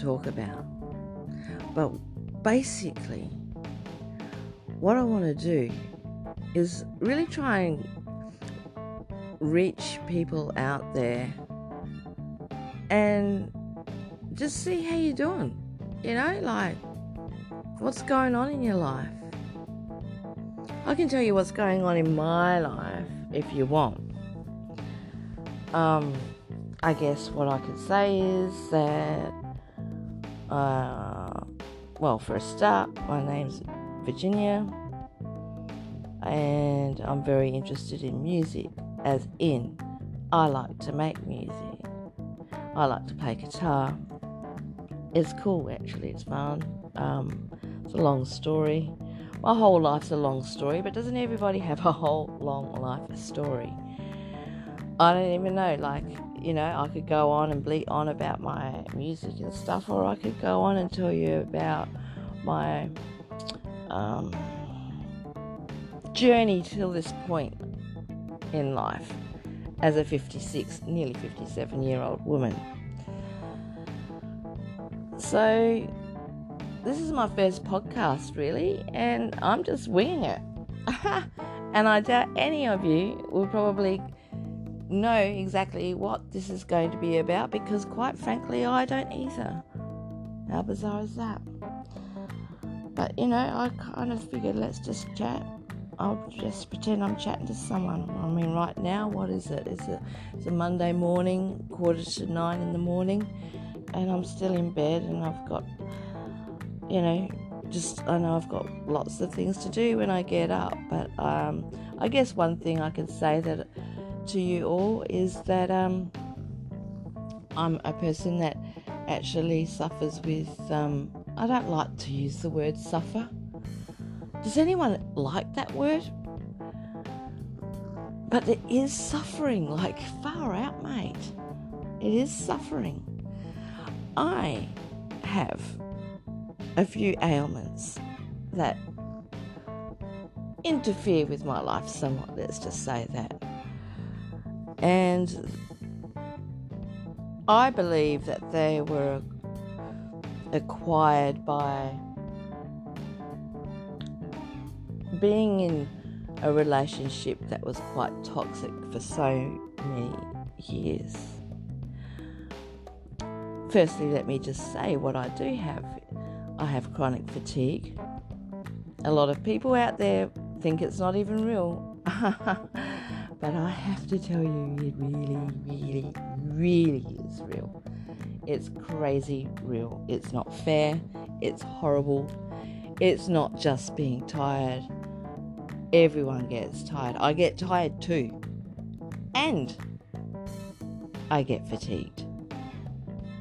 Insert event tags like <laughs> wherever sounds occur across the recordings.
talk about. But basically, what I want to do is really try and reach people out there and just see how you're doing. You know, like what's going on in your life. I can tell you what's going on in my life if you want. Um, I guess what I could say is that, uh, well, for a start, my name's Virginia, and I'm very interested in music, as in, I like to make music. I like to play guitar. It's cool, actually, it's fun. Um, it's a long story. My whole life's a long story, but doesn't everybody have a whole long life story? I don't even know. Like, you know, I could go on and bleat on about my music and stuff, or I could go on and tell you about my um, journey till this point in life as a 56, nearly 57 year old woman. So, this is my first podcast, really, and I'm just winging it. <laughs> and I doubt any of you will probably know exactly what this is going to be about because, quite frankly, I don't either. How bizarre is that? But you know, I kind of figured let's just chat. I'll just pretend I'm chatting to someone. I mean, right now, what is it? It's a, it's a Monday morning, quarter to nine in the morning, and I'm still in bed, and I've got, you know, just I know I've got lots of things to do when I get up. But um, I guess one thing I can say that to you all is that um, I'm a person that actually suffers with. Um, I don't like to use the word suffer. Does anyone like that word? But there is suffering, like far out, mate. It is suffering. I have a few ailments that interfere with my life somewhat, let's just say that. And I believe that they were acquired by being in a relationship that was quite toxic for so many years. Firstly, let me just say what I do have. I have chronic fatigue. A lot of people out there think it's not even real. <laughs> But I have to tell you, it really, really, really is real. It's crazy real. It's not fair. It's horrible. It's not just being tired. Everyone gets tired. I get tired too. And I get fatigued.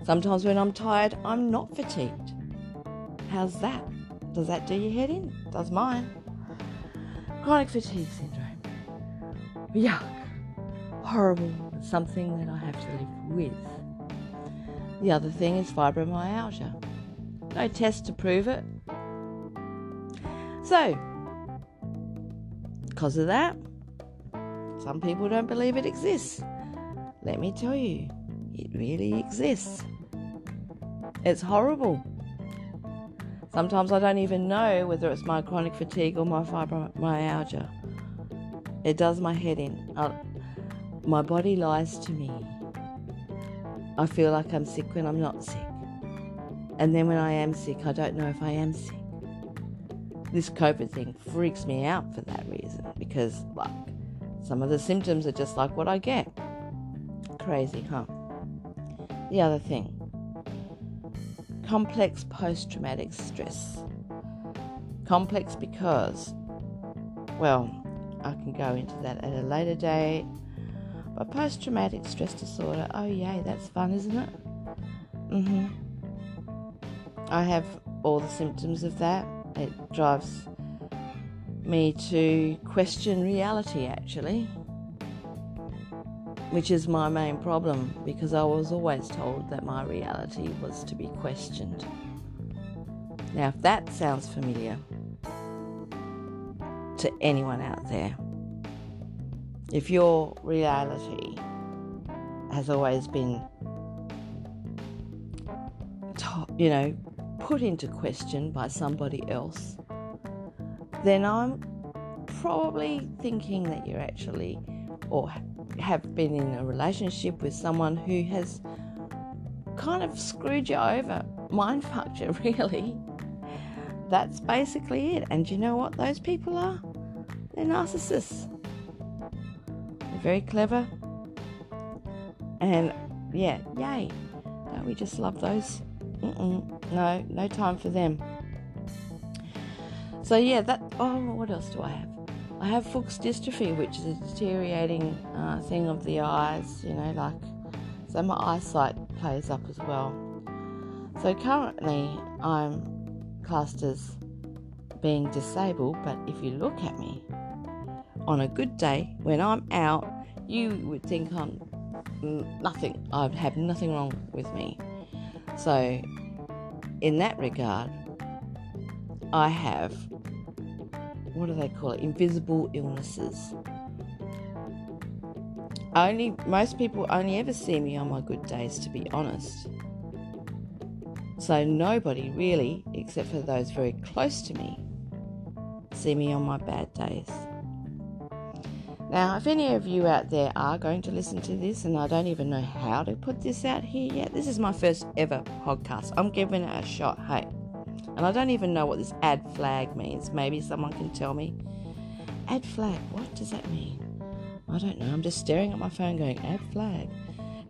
Sometimes when I'm tired, I'm not fatigued. How's that? Does that do your head in? Does mine. Chronic fatigue syndrome yuck, horrible, something that I have to live with. The other thing is fibromyalgia. No test to prove it. So, because of that, some people don't believe it exists. Let me tell you, it really exists. It's horrible. Sometimes I don't even know whether it's my chronic fatigue or my fibromyalgia. It does my head in. I, my body lies to me. I feel like I'm sick when I'm not sick. And then when I am sick, I don't know if I am sick. This COVID thing freaks me out for that reason because, like, some of the symptoms are just like what I get. Crazy, huh? The other thing complex post traumatic stress. Complex because, well, I can go into that at a later date. But post traumatic stress disorder, oh, yay, that's fun, isn't it? Mm hmm. I have all the symptoms of that. It drives me to question reality, actually, which is my main problem because I was always told that my reality was to be questioned. Now, if that sounds familiar, to anyone out there. If your reality has always been you know, put into question by somebody else, then I'm probably thinking that you're actually or have been in a relationship with someone who has kind of screwed you over, mind fucked you, <laughs> really. That's basically it. And you know what those people are? They're narcissists. They're very clever. And yeah, yay. Don't we just love those? Mm-mm. No, no time for them. So yeah, that. Oh, what else do I have? I have Fuchs dystrophy, which is a deteriorating uh, thing of the eyes. You know, like so my eyesight plays up as well. So currently, I'm classed as being disabled, but if you look at me on a good day when I'm out, you would think I'm nothing. I'd have nothing wrong with me. So, in that regard, I have what do they call it? Invisible illnesses. Only most people only ever see me on my good days, to be honest. So nobody really, except for those very close to me, see me on my bad days. Now, if any of you out there are going to listen to this, and I don't even know how to put this out here yet, this is my first ever podcast. I'm giving it a shot, hey. And I don't even know what this ad flag means. Maybe someone can tell me. Ad flag, what does that mean? I don't know. I'm just staring at my phone going, ad flag.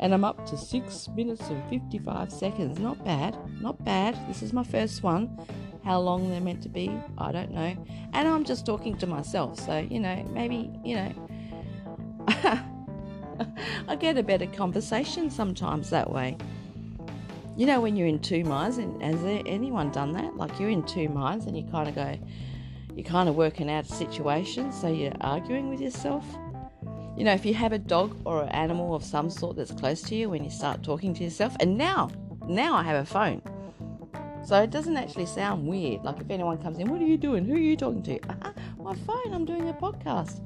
And I'm up to 6 minutes and 55 seconds. Not bad. Not bad. This is my first one. How long they're meant to be, I don't know. And I'm just talking to myself. So, you know, maybe, you know, <laughs> I get a better conversation sometimes that way. You know, when you're in two minds, and has anyone done that? Like you're in two minds and you kind of go, you're kind of working out situations, so you're arguing with yourself. You know, if you have a dog or an animal of some sort that's close to you when you start talking to yourself, and now, now I have a phone. So it doesn't actually sound weird. Like if anyone comes in, what are you doing? Who are you talking to? <laughs> Uh-uh, my phone, I'm doing a podcast.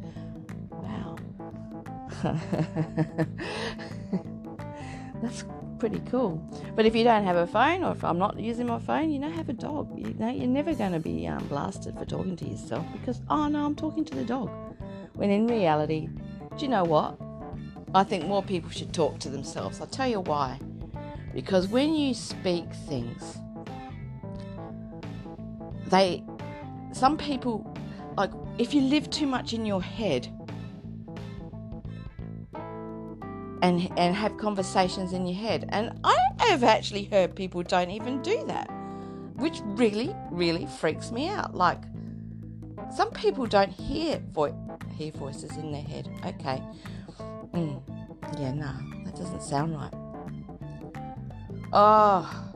That's pretty cool. But if you don't have a phone, or if I'm not using my phone, you know, have a dog. You know, you're never going to be um, blasted for talking to yourself because, oh no, I'm talking to the dog. When in reality, do you know what? I think more people should talk to themselves. I'll tell you why. Because when you speak things, they, some people, like, if you live too much in your head, and and have conversations in your head. And I have actually heard people don't even do that, which really really freaks me out. Like some people don't hear vo- hear voices in their head. Okay, mm. yeah, nah, that doesn't sound right. Oh,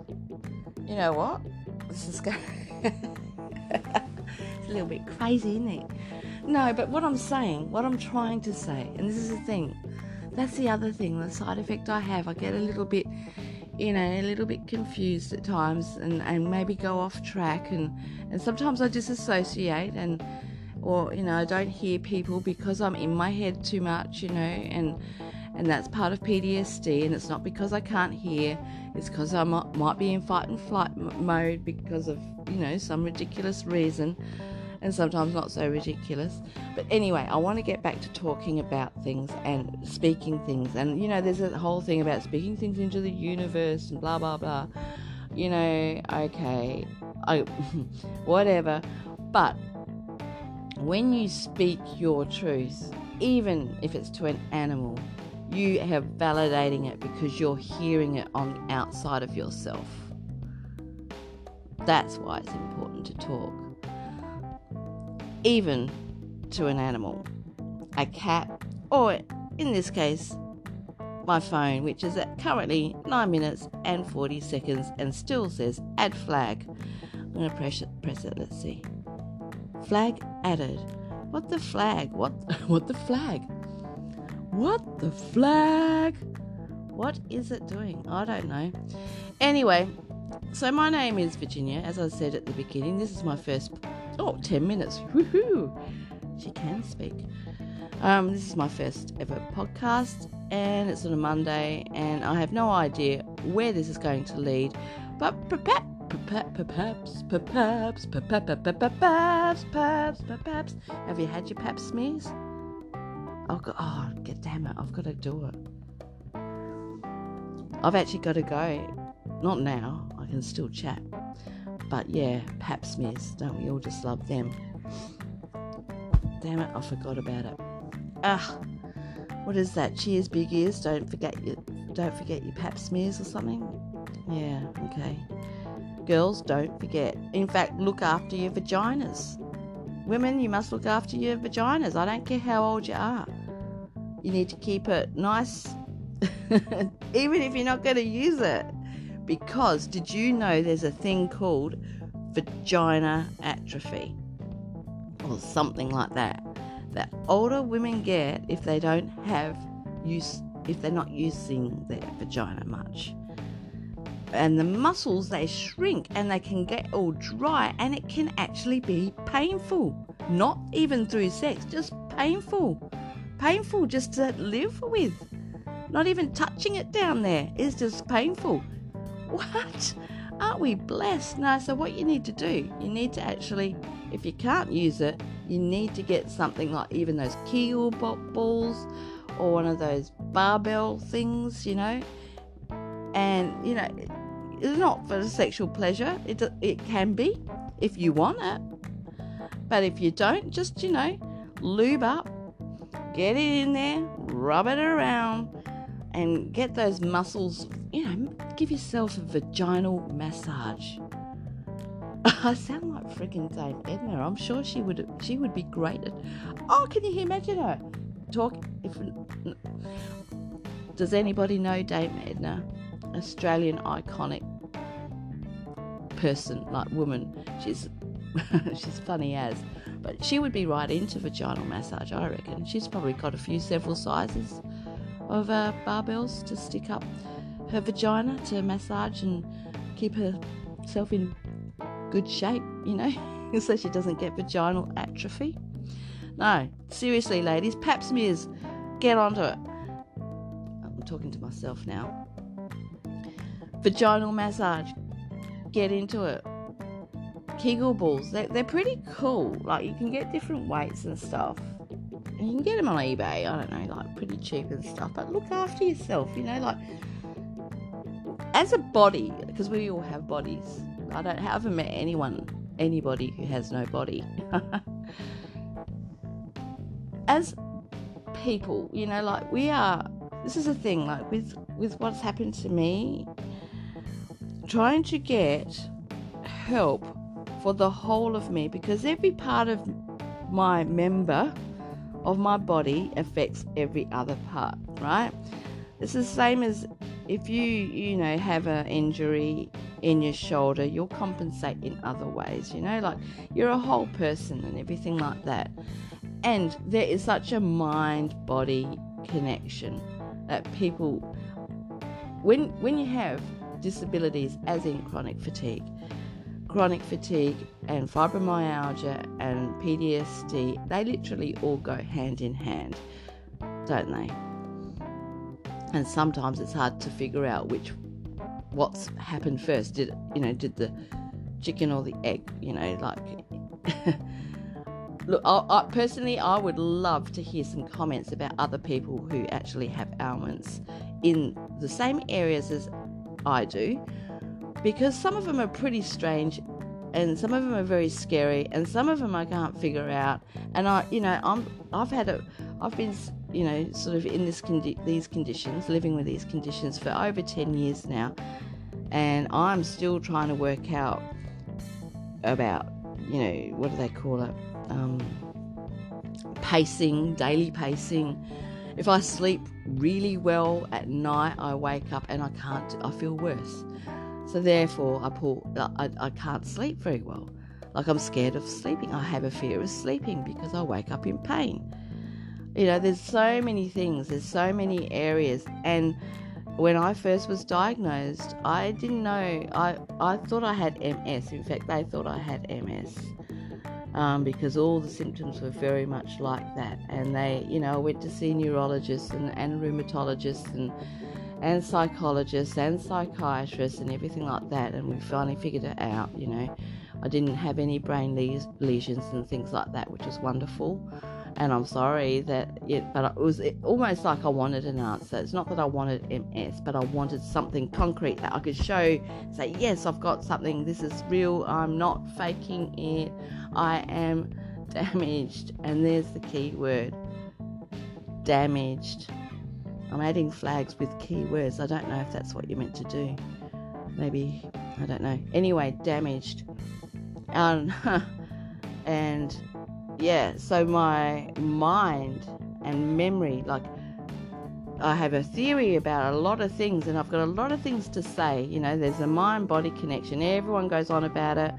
you know what? This is going. <laughs> it's a little bit crazy, isn't it? No, but what I'm saying, what I'm trying to say, and this is the thing, that's the other thing, the side effect I have. I get a little bit, you know, a little bit confused at times and, and maybe go off track and, and sometimes I disassociate and or, you know, I don't hear people because I'm in my head too much, you know, and and that's part of PTSD and it's not because I can't hear, it's because I might, might be in fight and flight mode because of, you know, some ridiculous reason and sometimes not so ridiculous. But anyway, I want to get back to talking about things and speaking things. And you know, there's a whole thing about speaking things into the universe and blah blah blah. You know, okay, I <laughs> whatever. But when you speak your truth, even if it's to an animal, you are validating it because you're hearing it on outside of yourself. That's why it's important to talk even to an animal, a cat, or in this case, my phone, which is at currently 9 minutes and 40 seconds and still says add flag. I'm going to press it, press it, let's see. Flag added. What the flag? What <laughs> what the flag? What the flag? What is it doing? I don't know. Anyway, so my name is Virginia, as I said at the beginning. This is my first Oh, 10 minutes. Woohoo! She can speak. Um, this is my first ever podcast, and it's on a Monday, and I have no idea where this is going to lead, but perhaps, perhaps, perhaps, perhaps, perhaps, perhaps, perhaps, have you had your pap smears? Oh, God, oh, get damn it, I've got to do it. I've actually got to go. Not now, I can still chat. But yeah, pap smears, don't we all just love them? Damn it, I forgot about it. Ah, what is that? Cheers, big ears. Don't forget your, don't forget your pap smears or something. Yeah, okay. Girls, don't forget. In fact, look after your vaginas. Women, you must look after your vaginas. I don't care how old you are. You need to keep it nice, <laughs> even if you're not going to use it. Because did you know there's a thing called vagina atrophy? Or something like that. That older women get if they don't have use if they're not using their vagina much. And the muscles they shrink and they can get all dry and it can actually be painful. Not even through sex, just painful. Painful just to live with. Not even touching it down there is just painful. What? Aren't we blessed? No, so what you need to do, you need to actually, if you can't use it, you need to get something like even those Kegel balls or one of those barbell things, you know. And, you know, it's not for sexual pleasure. It, it can be if you want it. But if you don't, just, you know, lube up, get it in there, rub it around, and get those muscles, you know, give yourself a vaginal massage. <laughs> I sound like freaking Dame Edna. I'm sure she would she would be great at. Oh, can you imagine her talk? If does anybody know Dame Edna, Australian iconic person like woman? She's <laughs> she's funny as, but she would be right into vaginal massage. I reckon she's probably got a few several sizes of uh, barbells to stick up her vagina to massage and keep herself in good shape, you know, <laughs> so she doesn't get vaginal atrophy. No, seriously, ladies, pap smears, get onto it. I'm talking to myself now. Vaginal massage, get into it. Kegel balls, they're, they're pretty cool. Like, you can get different weights and stuff you can get them on eBay, I don't know, like pretty cheap and stuff, but look after yourself, you know, like as a body, because we all have bodies. I don't I haven't met anyone, anybody who has no body. <laughs> as people, you know, like we are this is a thing, like with with what's happened to me, trying to get help for the whole of me because every part of my member of my body affects every other part, right? It's the same as if you, you know, have an injury in your shoulder, you'll compensate in other ways, you know, like you're a whole person and everything like that. And there is such a mind body connection that people, when, when you have disabilities, as in chronic fatigue, chronic fatigue and fibromyalgia and PTSD, they literally all go hand in hand, don't they? And sometimes it's hard to figure out which what's happened first. Did you know, did the chicken or the egg, you know, like <laughs> Look, I, I, personally, I would love to hear some comments about other people who actually have ailments in the same areas as I do, because some of them are pretty strange and some of them are very scary and some of them I can't figure out. And I you know I'm I've had a I've been you know sort of in this condi- these conditions living with these conditions for over 10 years now. And I'm still trying to work out about you know what do they call it? Um, pacing daily pacing. If I sleep really well at night I wake up and I can't I feel worse so therefore, I pull. I, I can't sleep very well. Like I'm scared of sleeping. I have a fear of sleeping because I wake up in pain. You know, there's so many things. There's so many areas. And when I first was diagnosed, I didn't know. I I thought I had MS. In fact, they thought I had MS. Um, because all the symptoms were very much like that. And they, you know, went to see neurologists and, and rheumatologists and and psychologists and psychiatrists and everything like that, and we finally figured it out. You know, I didn't have any brain lesions and things like that, which was wonderful. And I'm sorry that it, but it was almost like I wanted an answer. It's not that I wanted MS, but I wanted something concrete that I could show, say, yes, I've got something. This is real. I'm not faking it. I am damaged. And there's the key word damaged. I'm adding flags with keywords. I don't know if that's what you're meant to do. Maybe, I don't know. Anyway, damaged. Um, <laughs> and yeah, so my mind and memory, like, I have a theory about a lot of things, and I've got a lot of things to say. You know, there's a mind body connection, everyone goes on about it,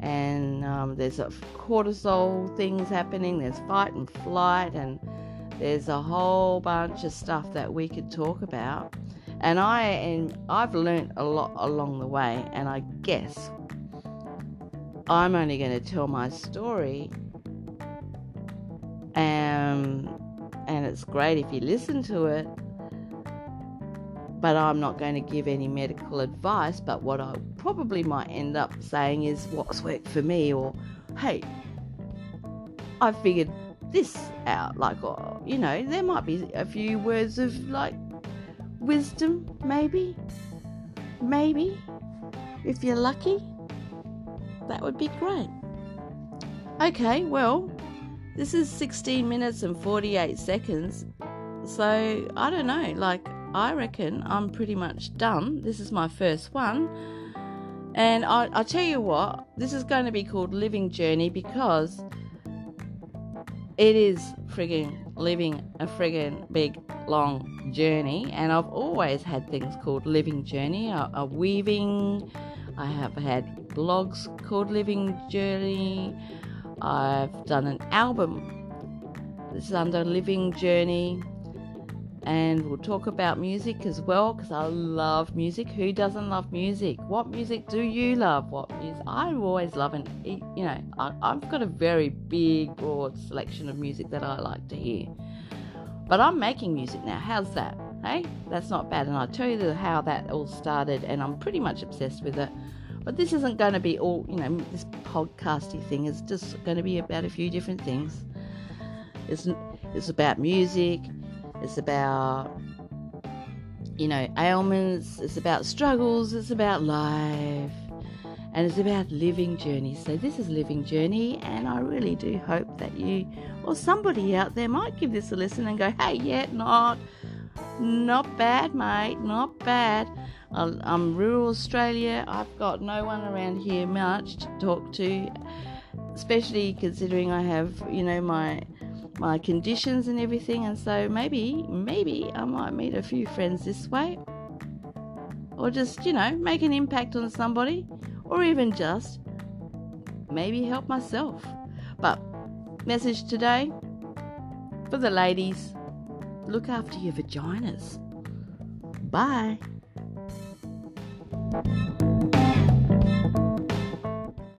and um, there's a cortisol things happening, there's fight and flight, and there's a whole bunch of stuff that we could talk about. And I and I've learnt a lot along the way, and I guess I'm only going to tell my story. Um, and it's great if you listen to it. But I'm not going to give any medical advice. But what I probably might end up saying is what's worked for me, or hey, I figured this out. Like, you know, there might be a few words of like wisdom, maybe, maybe, if you're lucky. That would be great. Okay, well, this is 16 minutes and 48 seconds. So, I don't know, like, I reckon I'm pretty much done. This is my first one. And I, I tell you what, this is going to be called Living Journey because it is frigging living a frigging big long journey and i've always had things called living journey a, a, weaving. I have had blogs called living journey. I've done an album this is under living journey and we'll talk about music as well because I love music. Who doesn't love music? What music do you love? What music? I always love and you know I, I've got a very big, broad selection of music that I like to hear. But I'm making music now. How's that? Hey, that's not bad. And I'll tell you how that all started, and I'm pretty much obsessed with it. But this isn't going to be all, you know, this podcasty thing is just going to be about a few different things. It's, it's about music, it's about, you know, ailments, it's about struggles, it's about life, and it's about living journeys. So, this is Living Journey, and I really do hope that you or somebody out there might give this a listen and go, hey, yeah, not. Not bad, mate. Not bad. I'm rural Australia. I've got no one around here much to talk to, especially considering I have, you know, my my conditions and everything. And so maybe, maybe I might meet a few friends this way, or just, you know, make an impact on somebody, or even just maybe help myself. But, message today for the ladies look after your vaginas. Bye.